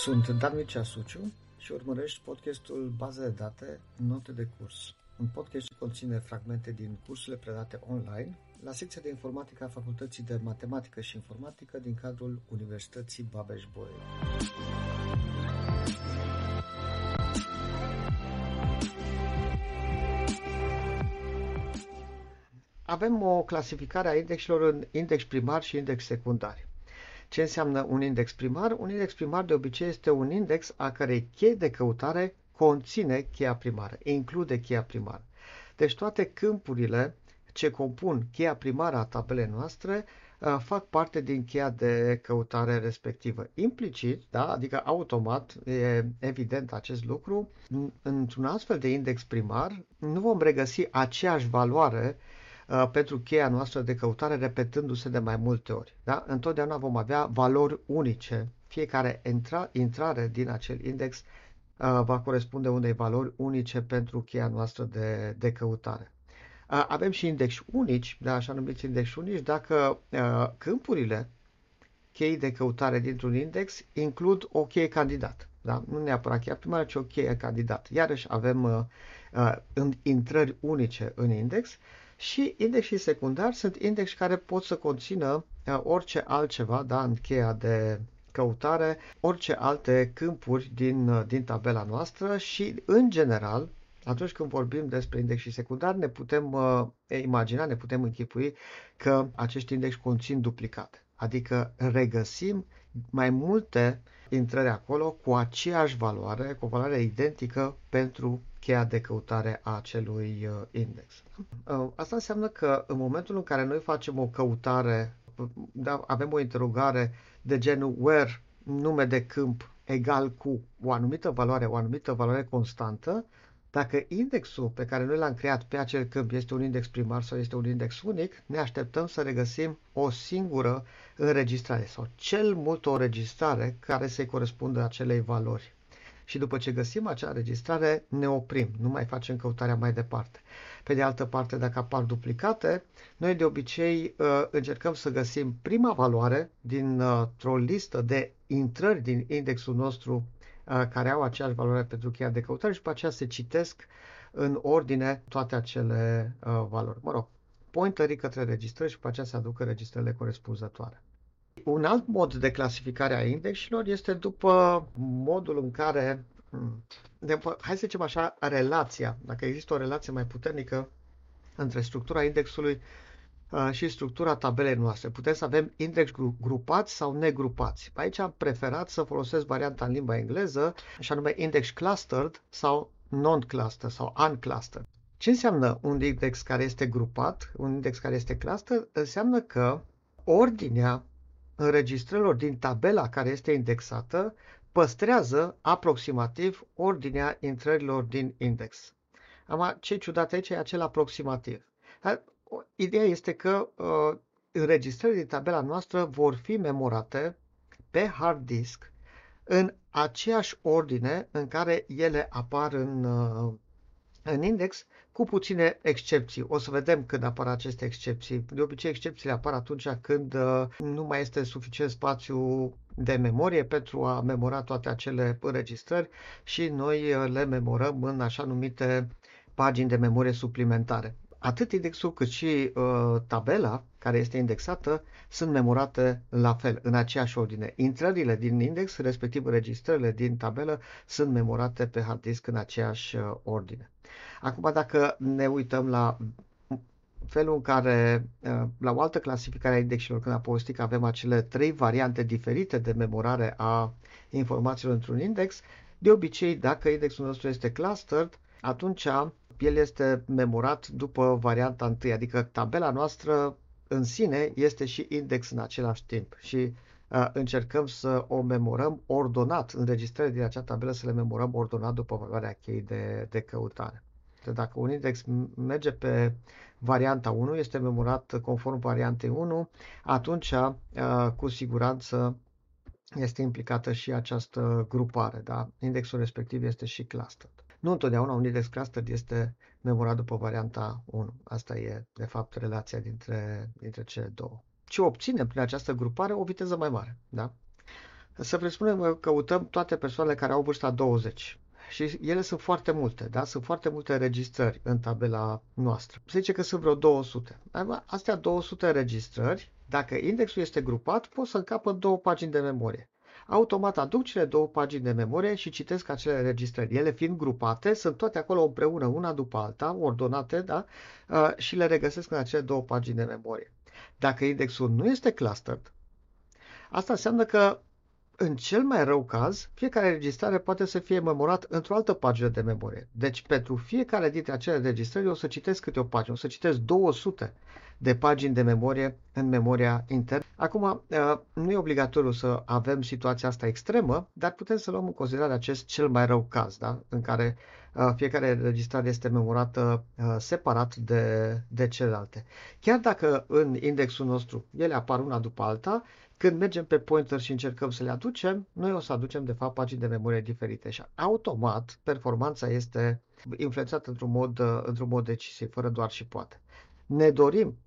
Sunt Dan Mircea Suciu și urmărești podcastul Baze de date, note de curs. Un podcast ce conține fragmente din cursurile predate online la secția de informatică a Facultății de Matematică și Informatică din cadrul Universității Babeș-Bolyai. Avem o clasificare a indexilor în index primar și index secundar. Ce înseamnă un index primar? Un index primar de obicei este un index a cărei cheie de căutare conține cheia primară, include cheia primară. Deci toate câmpurile ce compun cheia primară a tabelei noastre uh, fac parte din cheia de căutare respectivă. Implicit, da, adică automat, e evident acest lucru, într-un astfel de index primar nu vom regăsi aceeași valoare Uh, pentru cheia noastră de căutare repetându-se de mai multe ori. Da? Întotdeauna vom avea valori unice. Fiecare intra, intrare din acel index uh, va corespunde unei valori unice pentru cheia noastră de, de căutare. Uh, avem și index unici, da, așa numiți index unici, dacă uh, câmpurile chei de căutare dintr-un index includ o cheie candidat. Da? Nu neapărat cheia primară, ci o cheie candidat. Iarăși avem uh, uh, intrări unice în index și indexii secundari sunt indexi care pot să conțină uh, orice altceva, da, în cheia de căutare, orice alte câmpuri din, uh, din tabela noastră și, în general, atunci când vorbim despre indexii secundari, ne putem uh, imagina, ne putem închipui că acești index conțin duplicate. Adică regăsim mai multe intrări acolo cu aceeași valoare, cu o valoare identică pentru cheia de căutare a acelui uh, index. Uh, asta înseamnă că în momentul în care noi facem o căutare, da, avem o interogare de genul where nume de câmp egal cu o anumită valoare, o anumită valoare constantă, dacă indexul pe care noi l-am creat pe acel câmp este un index primar sau este un index unic, ne așteptăm să regăsim o singură înregistrare sau cel mult o înregistrare care să-i corespundă acelei valori. Și după ce găsim acea înregistrare, ne oprim, nu mai facem căutarea mai departe. Pe de altă parte, dacă apar duplicate, noi de obicei uh, încercăm să găsim prima valoare dintr-o listă de intrări din indexul nostru Uh, care au aceeași valoare pentru cheia de căutare și după aceea se citesc în ordine toate acele uh, valori. Mă rog, pointerii către registrări și după aceea se aducă registrările corespunzătoare. Un alt mod de clasificare a indexilor este după modul în care, hmm, de, hai să zicem așa, relația, dacă există o relație mai puternică între structura indexului Uh, și structura tabelei noastre. Putem să avem index grupați sau negrupați. Aici am preferat să folosesc varianta în limba engleză, și anume index clustered sau non-clustered sau unclustered. Ce înseamnă un index care este grupat, un index care este cluster? Înseamnă că ordinea înregistrărilor din tabela care este indexată păstrează aproximativ ordinea intrărilor din index. Am ce ciudat aici e acel aproximativ. Ideea este că uh, înregistrările din tabela noastră vor fi memorate pe hard disk în aceeași ordine în care ele apar în, uh, în index, cu puține excepții. O să vedem când apar aceste excepții. De obicei, excepțiile apar atunci când uh, nu mai este suficient spațiu de memorie pentru a memora toate acele înregistrări și noi uh, le memorăm în așa numite pagini de memorie suplimentare atât indexul cât și uh, tabela care este indexată sunt memorate la fel, în aceeași ordine. Intrările din index, respectiv registrările din tabelă, sunt memorate pe hard disk în aceeași uh, ordine. Acum, dacă ne uităm la felul în care, uh, la o altă clasificare a indexilor, când a povestit că avem acele trei variante diferite de memorare a informațiilor într-un index, de obicei, dacă indexul nostru este clustered, atunci el este memorat după varianta întâi, adică tabela noastră în sine este și index în același timp și uh, încercăm să o memorăm ordonat, înregistrările din acea tabelă să le memorăm ordonat după valoarea cheii de, de căutare. Deci dacă un index merge pe varianta 1, este memorat conform variantei 1, atunci uh, cu siguranță este implicată și această grupare. Da? Indexul respectiv este și clustered. Nu întotdeauna un index cluster este memorat după varianta 1. Asta e, de fapt, relația dintre, dintre cele două. Ce obținem prin această grupare? O viteză mai mare. Da? Să presupunem că căutăm toate persoanele care au vârsta 20 și ele sunt foarte multe, da? Sunt foarte multe registrări în tabela noastră. Se zice că sunt vreo 200. Astea 200 registrări, dacă indexul este grupat, pot să încapă două pagini de memorie. Automat aduc cele două pagini de memorie și citesc acele registrări. Ele fiind grupate, sunt toate acolo împreună, una după alta, ordonate, da? Uh, și le regăsesc în acele două pagini de memorie. Dacă indexul nu este clustered, asta înseamnă că în cel mai rău caz, fiecare registrare poate să fie memorat într-o altă pagină de memorie. Deci, pentru fiecare dintre acele registrări, o să citesc câte o pagină, o să citesc 200 de pagini de memorie în memoria internă. Acum, uh, nu e obligatoriu să avem situația asta extremă, dar putem să luăm în considerare acest cel mai rău caz, da? în care uh, fiecare registrare este memorată uh, separat de, de celelalte. Chiar dacă în indexul nostru ele apar una după alta, când mergem pe pointer și încercăm să le aducem, noi o să aducem de fapt pagini de memorie diferite și automat performanța este influențată într-un mod, într-un mod decisiv, fără doar și poate. Ne dorim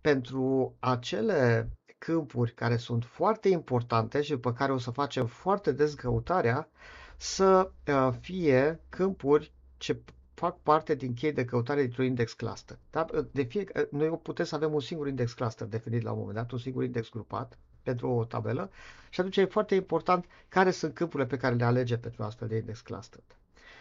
pentru acele câmpuri care sunt foarte importante și după care o să facem foarte des căutarea, să uh, fie câmpuri ce fac parte din chei de căutare dintr-un index cluster. Da? De fie, noi putem să avem un singur index cluster definit la un moment dat, un singur index grupat pentru o tabelă și atunci e foarte important care sunt câmpurile pe care le alege pentru astfel de index cluster.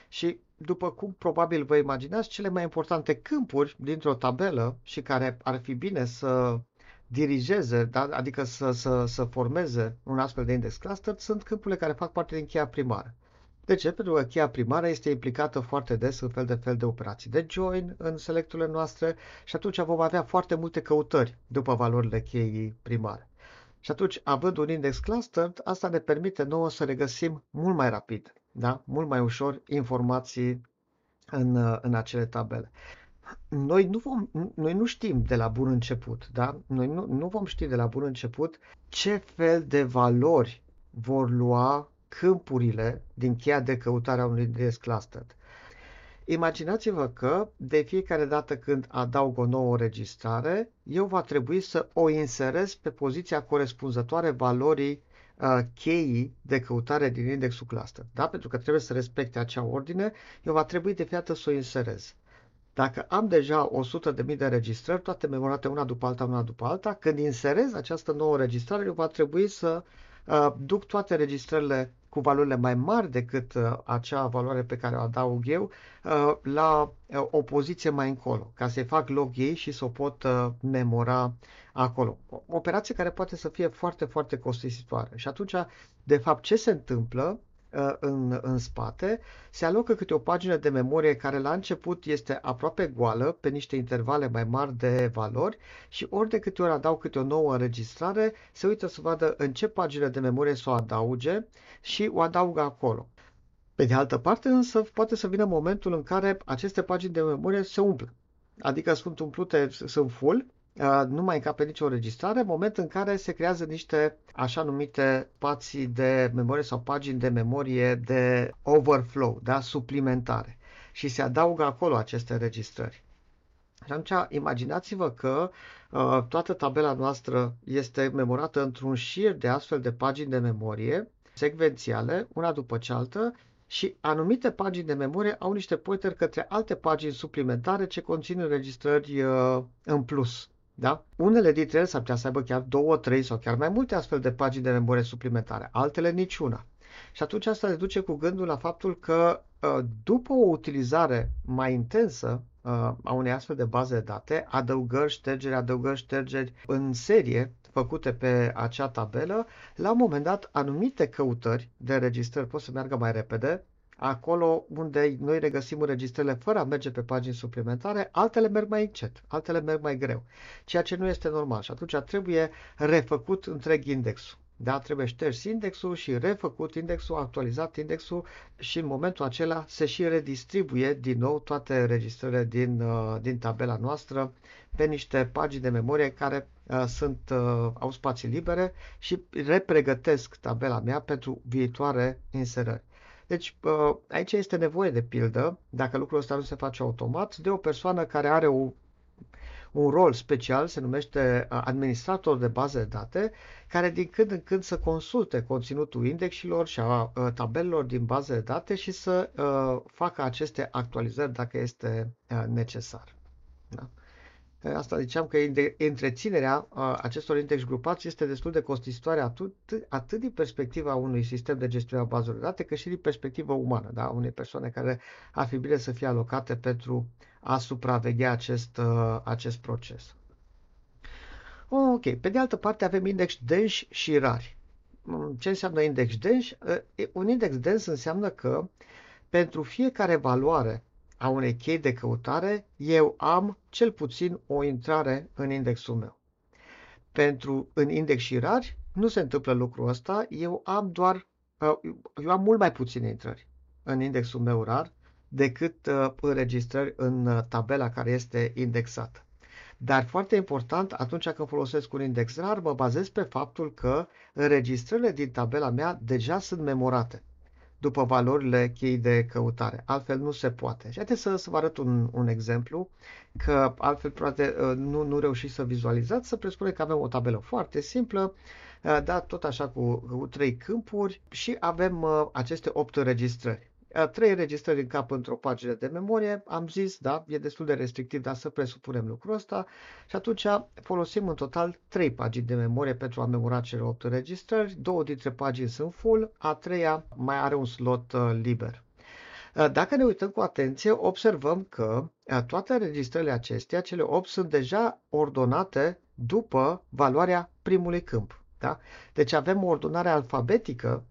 Și după cum probabil vă imaginați, cele mai importante câmpuri dintr-o tabelă și care ar fi bine să dirigeze, da? adică să, să, să formeze un astfel de index cluster, sunt câmpurile care fac parte din cheia primară. De ce? Pentru că cheia primară este implicată foarte des în fel de fel de operații de join în selecturile noastre și atunci vom avea foarte multe căutări după valorile cheii primare. Și atunci, având un index clustered, asta ne permite nouă să regăsim mult mai rapid, da? mult mai ușor informații în, în acele tabele. Noi nu, vom, noi nu știm de la bun început, da? Noi nu, nu vom ști de la bun început ce fel de valori vor lua câmpurile din cheia de căutare a unui index clustered. Imaginați-vă că de fiecare dată când adaug o nouă registrare, eu va trebui să o inserez pe poziția corespunzătoare valorii uh, cheii de căutare din indexul cluster. Da? Pentru că trebuie să respecte acea ordine, eu va trebui de fiată să o inserez. Dacă am deja 100.000 de registrări, toate memorate una după alta, una după alta, când inserez această nouă registrare, eu va trebui să uh, duc toate registrările cu valorile mai mari decât uh, acea valoare pe care o adaug eu uh, la uh, o poziție mai încolo, ca să-i fac log ei și să o pot uh, memora acolo. O operație care poate să fie foarte, foarte costisitoare. Și atunci, de fapt, ce se întâmplă Uh, în, în spate, se alocă câte o pagină de memorie care la început este aproape goală, pe niște intervale mai mari de valori și ori de câte ori adaug câte o nouă înregistrare, se uită să vadă în ce pagină de memorie să o adauge și o adaugă acolo. Pe de altă parte, însă, poate să vină momentul în care aceste pagini de memorie se umplă. Adică sunt umplute, sunt full Uh, nu mai încape nicio înregistrare, moment în care se creează niște așa numite spații de memorie sau pagini de memorie de overflow, da, suplimentare. Și se adaugă acolo aceste înregistrări. Și atunci imaginați-vă că uh, toată tabela noastră este memorată într-un șir de astfel de pagini de memorie secvențiale, una după cealaltă, și anumite pagini de memorie au niște pointer către alte pagini suplimentare ce conțin înregistrări uh, în plus. Da? Unele dintre ele s-ar putea să aibă chiar două, trei sau chiar mai multe astfel de pagini de memorie suplimentare, altele niciuna. Și atunci asta ne duce cu gândul la faptul că ă, după o utilizare mai intensă ă, a unei astfel de baze de date, adăugări, ștergeri, adăugări, ștergeri în serie făcute pe acea tabelă, la un moment dat anumite căutări de registrări pot să meargă mai repede, acolo unde noi regăsim înregistrările fără a merge pe pagini suplimentare, altele merg mai încet, altele merg mai greu, ceea ce nu este normal și atunci trebuie refăcut întreg indexul. Da, trebuie șters indexul și refăcut indexul, actualizat indexul și în momentul acela se și redistribuie din nou toate înregistrările din, uh, din tabela noastră pe niște pagini de memorie care uh, sunt, uh, au spații libere și repregătesc tabela mea pentru viitoare inserări. Deci aici este nevoie de pildă, dacă lucrul ăsta nu se face automat, de o persoană care are o, un rol special, se numește administrator de baze de date, care din când în când să consulte conținutul indexilor și a tabelelor din baze de date și să facă aceste actualizări dacă este necesar. Da? Asta ziceam că întreținerea acestor index grupați este destul de costisitoare atât, atât din perspectiva unui sistem de gestiune a bazelor de date, cât și din perspectiva umană, da? unei persoane care ar fi bine să fie alocate pentru a supraveghea acest, acest proces. Ok, pe de altă parte avem index denși și rari. Mm, ce înseamnă index denși? Un index dens înseamnă că pentru fiecare valoare a unei chei de căutare, eu am cel puțin o intrare în indexul meu. Pentru în index și rari nu se întâmplă lucrul ăsta, eu am doar, uh, eu am mult mai puține intrări în indexul meu rar decât uh, înregistrări în uh, tabela care este indexată. Dar foarte important, atunci când folosesc un index rar, mă bazez pe faptul că înregistrările din tabela mea deja sunt memorate după valorile chei de căutare. Altfel nu se poate. Și haideți să, să vă arăt un, un exemplu, că altfel poate uh, nu, nu reușiți să vizualizați, să presupune că avem o tabelă foarte simplă, uh, dar tot așa cu, cu trei câmpuri și avem uh, aceste opt înregistrări trei registrări în cap într-o pagină de memorie, am zis, da, e destul de restrictiv, dar să presupunem lucrul ăsta și atunci folosim în total trei pagini de memorie pentru a memora cele 8 registrări, două dintre pagini sunt full, a treia mai are un slot uh, liber. Uh, dacă ne uităm cu atenție, observăm că uh, toate registrările acestea, cele 8, sunt deja ordonate după valoarea primului câmp. Da? Deci avem o ordonare alfabetică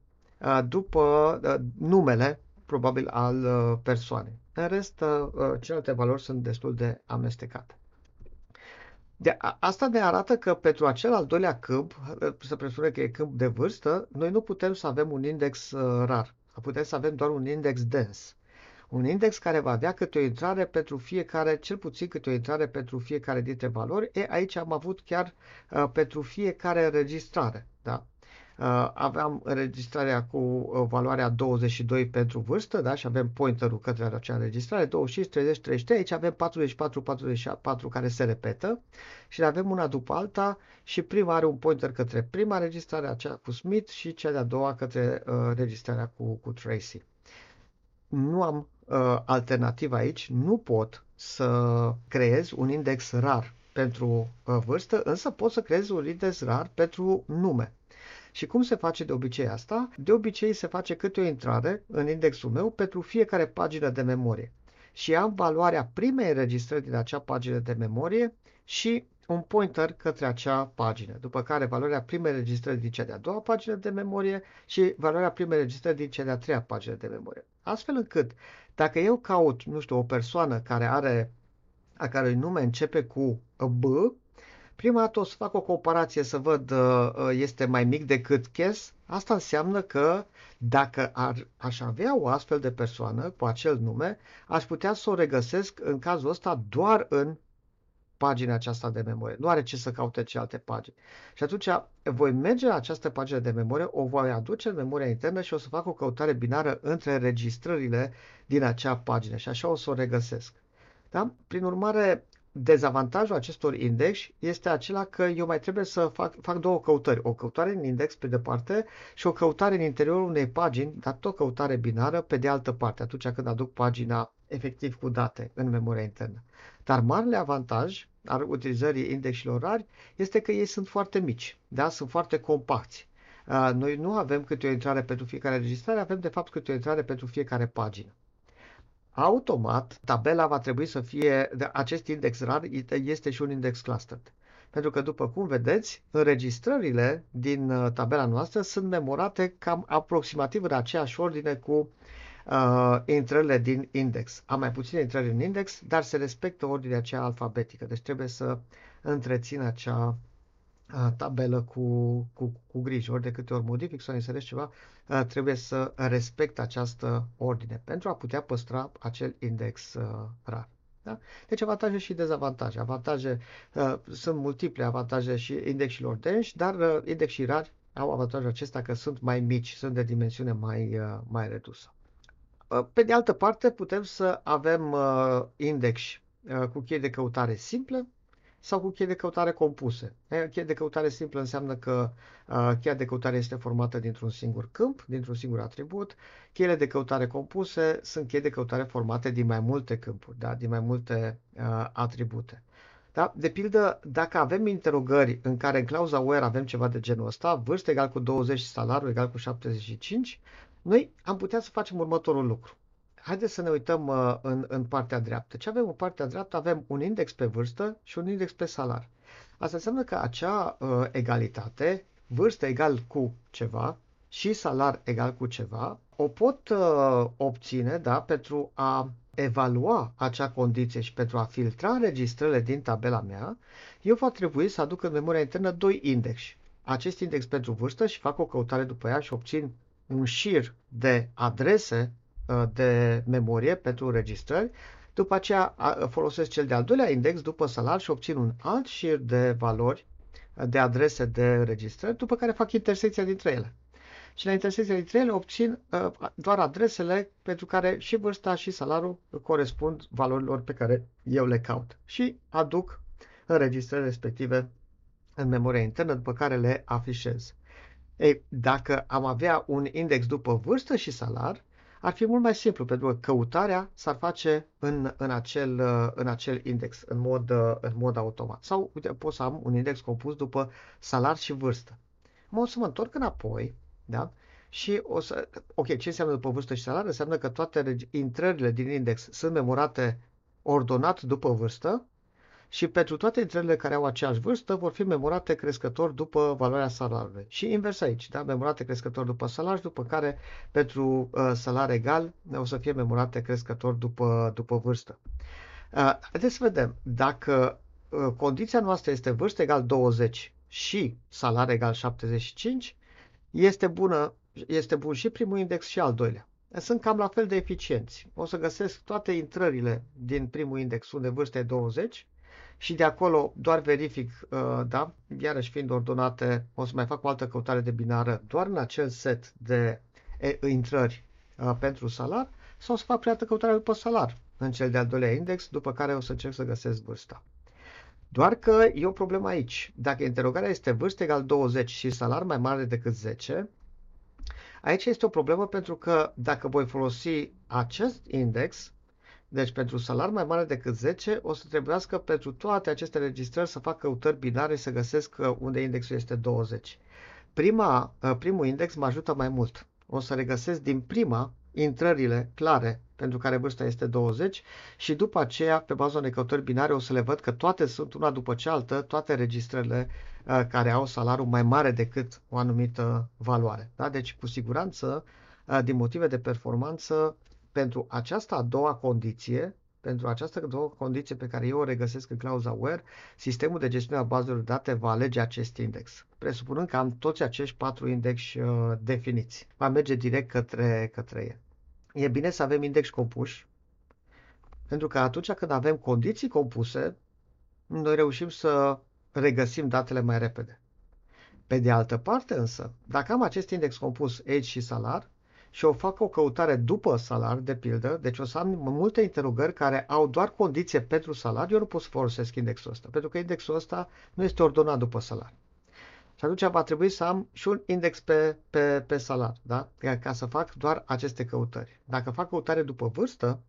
după numele probabil al uh, persoanei. În rest, uh, uh, celelalte valori sunt destul de amestecate. De, asta ne arată că pentru acel al doilea câmp, să presupune că e câmp de vârstă, noi nu putem să avem un index rar. Putem să avem doar un index dens. Un index care va avea câte o intrare pentru fiecare, cel puțin câte o intrare pentru fiecare dintre valori. E, aici am avut chiar uh, pentru fiecare înregistrare. Da? Uh, aveam înregistrarea cu uh, valoarea 22 pentru vârstă, da? și avem pointerul către acea înregistrare, 25, 30, 33, aici avem 44, 44 care se repetă și le avem una după alta și prima are un pointer către prima înregistrare, aceea cu Smith și cea de-a doua către uh, înregistrarea cu, cu Tracy. Nu am uh, alternativă aici, nu pot să creez un index rar pentru uh, vârstă, însă pot să creez un index rar pentru nume. Și cum se face de obicei asta? De obicei se face câte o intrare în indexul meu pentru fiecare pagină de memorie. Și am valoarea primei înregistrări din acea pagină de memorie și un pointer către acea pagină, după care valoarea primei înregistrări din cea de-a doua pagină de memorie și valoarea primei înregistrări din cea de-a treia pagină de memorie. Astfel încât, dacă eu caut, nu știu, o persoană care are, a cărui nume începe cu B, Prima dată o să fac o comparație să văd uh, uh, este mai mic decât Kes. Asta înseamnă că dacă ar, aș avea o astfel de persoană cu acel nume, aș putea să o regăsesc în cazul ăsta doar în pagina aceasta de memorie. Nu are ce să caute alte pagini. Și atunci voi merge la această pagină de memorie, o voi aduce în memoria internă și o să fac o căutare binară între registrările din acea pagină și așa o să o regăsesc. Da? Prin urmare, Dezavantajul acestor index este acela că eu mai trebuie să fac, fac două căutări. O căutare în index pe de parte și o căutare în interiorul unei pagini, dar tot căutare binară pe de altă parte, atunci când aduc pagina efectiv cu date în memoria internă. Dar marele avantaj al utilizării indexilor rari este că ei sunt foarte mici, da? sunt foarte compacti. Noi nu avem câte o intrare pentru fiecare registrare, avem de fapt câte o intrare pentru fiecare pagină automat tabela va trebui să fie, acest index rar este și un index clustered. Pentru că, după cum vedeți, înregistrările din uh, tabela noastră sunt memorate cam aproximativ în aceeași ordine cu uh, intrările din index. Am mai puține intrări în index, dar se respectă ordinea aceea alfabetică. Deci trebuie să întrețin acea tabelă cu, cu, cu grijă. Ori de câte ori modific sau inserez ceva, trebuie să respect această ordine pentru a putea păstra acel index rar. Da? Deci avantaje și dezavantaje. Avantaje uh, sunt multiple avantaje și indexilor denși, dar uh, indexii rari au avantajul acesta că sunt mai mici, sunt de dimensiune mai, uh, mai redusă. Uh, pe de altă parte, putem să avem uh, index uh, cu chei de căutare simple, sau cu chei de căutare compuse. Cheia de căutare simplă înseamnă că uh, cheia de căutare este formată dintr-un singur câmp, dintr-un singur atribut. Cheile de căutare compuse sunt chei de căutare formate din mai multe câmpuri, da? din mai multe uh, atribute. Da? De pildă, dacă avem interogări în care în clauza where avem ceva de genul ăsta, vârstă egal cu 20 și salariul egal cu 75, noi am putea să facem următorul lucru. Haideți să ne uităm uh, în, în partea dreaptă. Ce avem în partea dreaptă? Avem un index pe vârstă și un index pe salar. Asta înseamnă că acea uh, egalitate, vârstă egal cu ceva și salar egal cu ceva, o pot uh, obține da, pentru a evalua acea condiție și pentru a filtra registrările din tabela mea, eu va trebui să aduc în memoria internă doi index. Acest index pentru vârstă și fac o căutare după ea și obțin un șir de adrese uh, de memorie pentru înregistrări. După aceea folosesc cel de-al doilea index după salar și obțin un alt șir de valori uh, de adrese de înregistrări, după care fac intersecția dintre ele și la intersecția dintre ele obțin uh, doar adresele pentru care și vârsta și salariul corespund valorilor pe care eu le caut și aduc înregistrări respective în memoria internă, după care le afișez. Ei, dacă am avea un index după vârstă și salar, ar fi mult mai simplu, pentru că căutarea s-ar face în, în, acel, în acel index, în mod, în mod automat. Sau, uite, pot să am un index compus după salar și vârstă. Mă o să mă întorc înapoi da? Și o să, ok, ce înseamnă după vârstă și salariu? Înseamnă că toate intrările din index sunt memorate ordonat după vârstă și pentru toate intrările care au aceeași vârstă vor fi memorate crescător după valoarea salariului. Și invers aici, da? memorate crescător după salariu, după care pentru uh, salariu egal o să fie memorate crescător după, după vârstă. Uh, haideți să vedem, dacă uh, condiția noastră este vârstă egal 20 și salariu egal 75, este, bună, este bun și primul index și al doilea. Sunt cam la fel de eficienți. O să găsesc toate intrările din primul index unde vârsta e 20 și de acolo doar verific, uh, da, iarăși fiind ordonate, o să mai fac o altă căutare de binară doar în acel set de intrări uh, pentru salar sau să fac prea căutare după salar în cel de-al doilea index, după care o să încerc să găsesc vârsta. Doar că e o problemă aici. Dacă interogarea este vârstă egal 20 și salar mai mare decât 10, aici este o problemă pentru că dacă voi folosi acest index, deci pentru salar mai mare decât 10, o să trebuiască pentru toate aceste registrări să fac căutări binare să găsesc uh, unde indexul este 20. Prima, uh, primul index mă ajută mai mult. O să regăsesc din prima intrările clare pentru care vârsta este 20 și după aceea, pe baza unei căutări binare, o să le văd că toate sunt una după cealaltă, toate registrele uh, care au salariul mai mare decât o anumită valoare. Da? Deci, cu siguranță, uh, din motive de performanță, pentru această a doua condiție, pentru această două condiție pe care eu o regăsesc în clauza where, sistemul de gestiune a bazelor de date va alege acest index, presupunând că am toți acești patru index uh, definiți. Va merge direct către, către el. E bine să avem index compuși, pentru că atunci când avem condiții compuse, noi reușim să regăsim datele mai repede. Pe de altă parte însă, dacă am acest index compus age și salar, și o fac o căutare după salar, de pildă, deci o să am multe interogări care au doar condiție pentru salar, eu nu pot să folosesc indexul ăsta, pentru că indexul ăsta nu este ordonat după salar. Și atunci va trebui să am și un index pe, pe, pe salar, da? ca să fac doar aceste căutări. Dacă fac căutare după vârstă,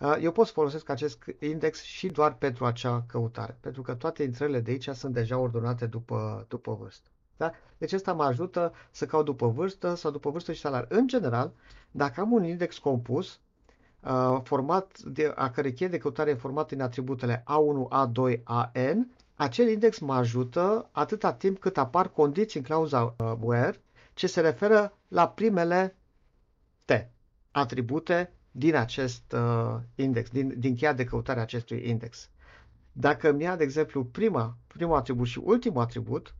uh, eu pot să folosesc acest index și doar pentru acea căutare, pentru că toate intrările de aici sunt deja ordonate după, după vârstă. Da? Deci asta mă ajută să caut după vârstă sau după vârstă și salariu. În general, dacă am un index compus, uh, format de, a cărei cheie de căutare e format în atributele A1, A2, AN, acel index mă ajută atâta timp cât apar condiții în clauza uh, where ce se referă la primele T, atribute din acest uh, index, din, din cheia de căutare a acestui index. Dacă îmi ia, de exemplu, prima, primul atribut și ultimul atribut,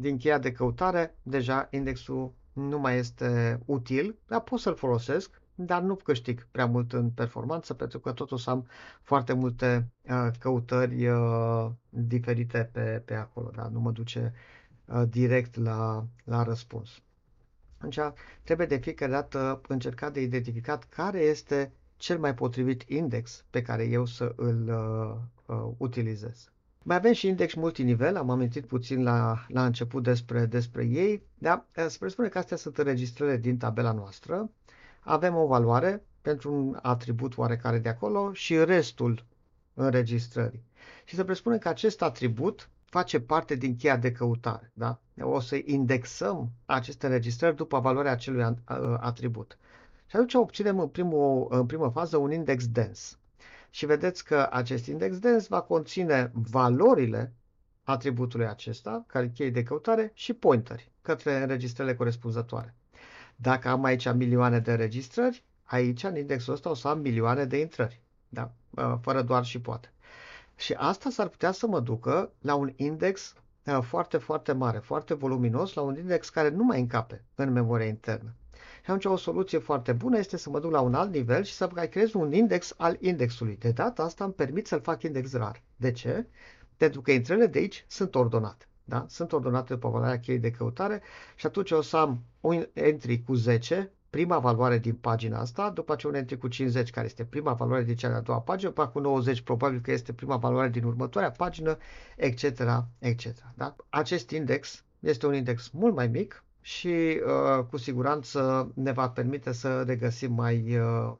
din cheia de căutare, deja indexul nu mai este util, dar pot să-l folosesc, dar nu câștig prea mult în performanță, pentru că tot o să am foarte multe uh, căutări uh, diferite pe, pe acolo, da? nu mă duce uh, direct la, la răspuns. Atunci trebuie de fiecare dată încercat de identificat care este cel mai potrivit index pe care eu să îl uh, uh, utilizez. Mai avem și index multinivel, am amintit puțin la, la început despre, despre ei. Da? Se presupune că astea sunt înregistrările din tabela noastră. Avem o valoare pentru un atribut oarecare de acolo și restul înregistrării. Și se presupune că acest atribut face parte din cheia de căutare. Da? O să indexăm aceste înregistrări după valoarea acelui atribut. Și atunci obținem în, primul, în primă fază un index dens. Și vedeți că acest index dens va conține valorile atributului acesta, care cheie de căutare, și pointeri către înregistrările corespunzătoare. Dacă am aici milioane de înregistrări, aici în indexul ăsta o să am milioane de intrări. Da? Fără doar și poate. Și asta s-ar putea să mă ducă la un index uh, foarte, foarte mare, foarte voluminos, la un index care nu mai încape în memoria internă. Și atunci o soluție foarte bună este să mă duc la un alt nivel și să mai creez un index al indexului. De data asta îmi permit să-l fac index rar. De ce? Pentru că intrările de aici sunt ordonate. Da? Sunt ordonate după valoarea cheii de căutare și atunci o să am un entry cu 10 prima valoare din pagina asta, după aceea un entry cu 50, care este prima valoare din cea de-a doua pagină, după cu 90, probabil că este prima valoare din următoarea pagină, etc., etc. Da? Acest index este un index mult mai mic și uh, cu siguranță ne va permite să regăsim mai, uh,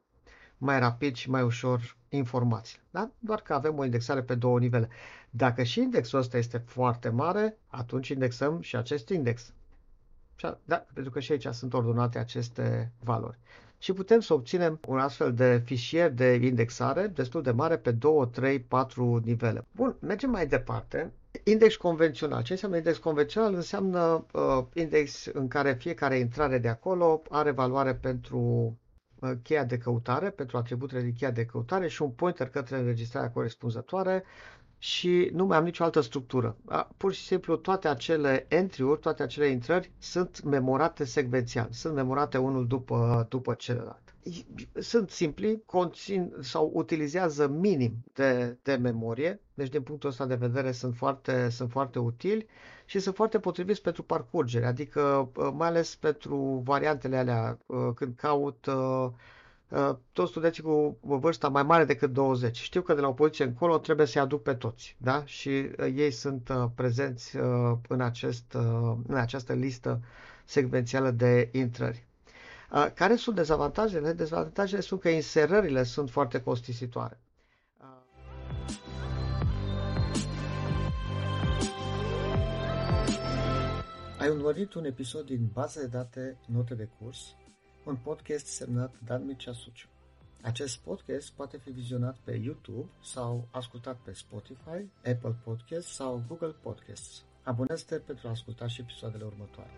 mai rapid și mai ușor informații. Da? Doar că avem o indexare pe două nivele. Dacă și indexul ăsta este foarte mare, atunci indexăm și acest index. Da, pentru că și aici sunt ordonate aceste valori. Și putem să obținem un astfel de fișier de indexare destul de mare pe 2, 3, 4 nivele. Bun, mergem mai departe. Index convențional. Ce înseamnă index convențional? Înseamnă uh, index în care fiecare intrare de acolo are valoare pentru uh, cheia de căutare, pentru atributele de cheia de căutare și un pointer către înregistrarea corespunzătoare și nu mai am nicio altă structură. Pur și simplu toate acele entry-uri, toate acele intrări sunt memorate secvențial, sunt memorate unul după, după celălalt. Sunt simpli, conțin sau utilizează minim de, de memorie, deci din punctul ăsta de vedere sunt foarte, sunt foarte utili și sunt foarte potriviți pentru parcurgere, adică mai ales pentru variantele alea când caut uh, Uh, toți studenții cu vârsta mai mare decât 20. Știu că de la o poziție încolo trebuie să-i aduc pe toți, da? Și uh, ei sunt uh, prezenți în, acest, în această listă secvențială de intrări. Care sunt dezavantajele? Dezavantajele sunt că inserările sunt foarte costisitoare. Ai urmărit un episod din baza de date Note de curs un podcast semnat Dan Mircea Suciu. Acest podcast poate fi vizionat pe YouTube sau ascultat pe Spotify, Apple Podcasts sau Google Podcasts. Abonează-te pentru a asculta și episoadele următoare.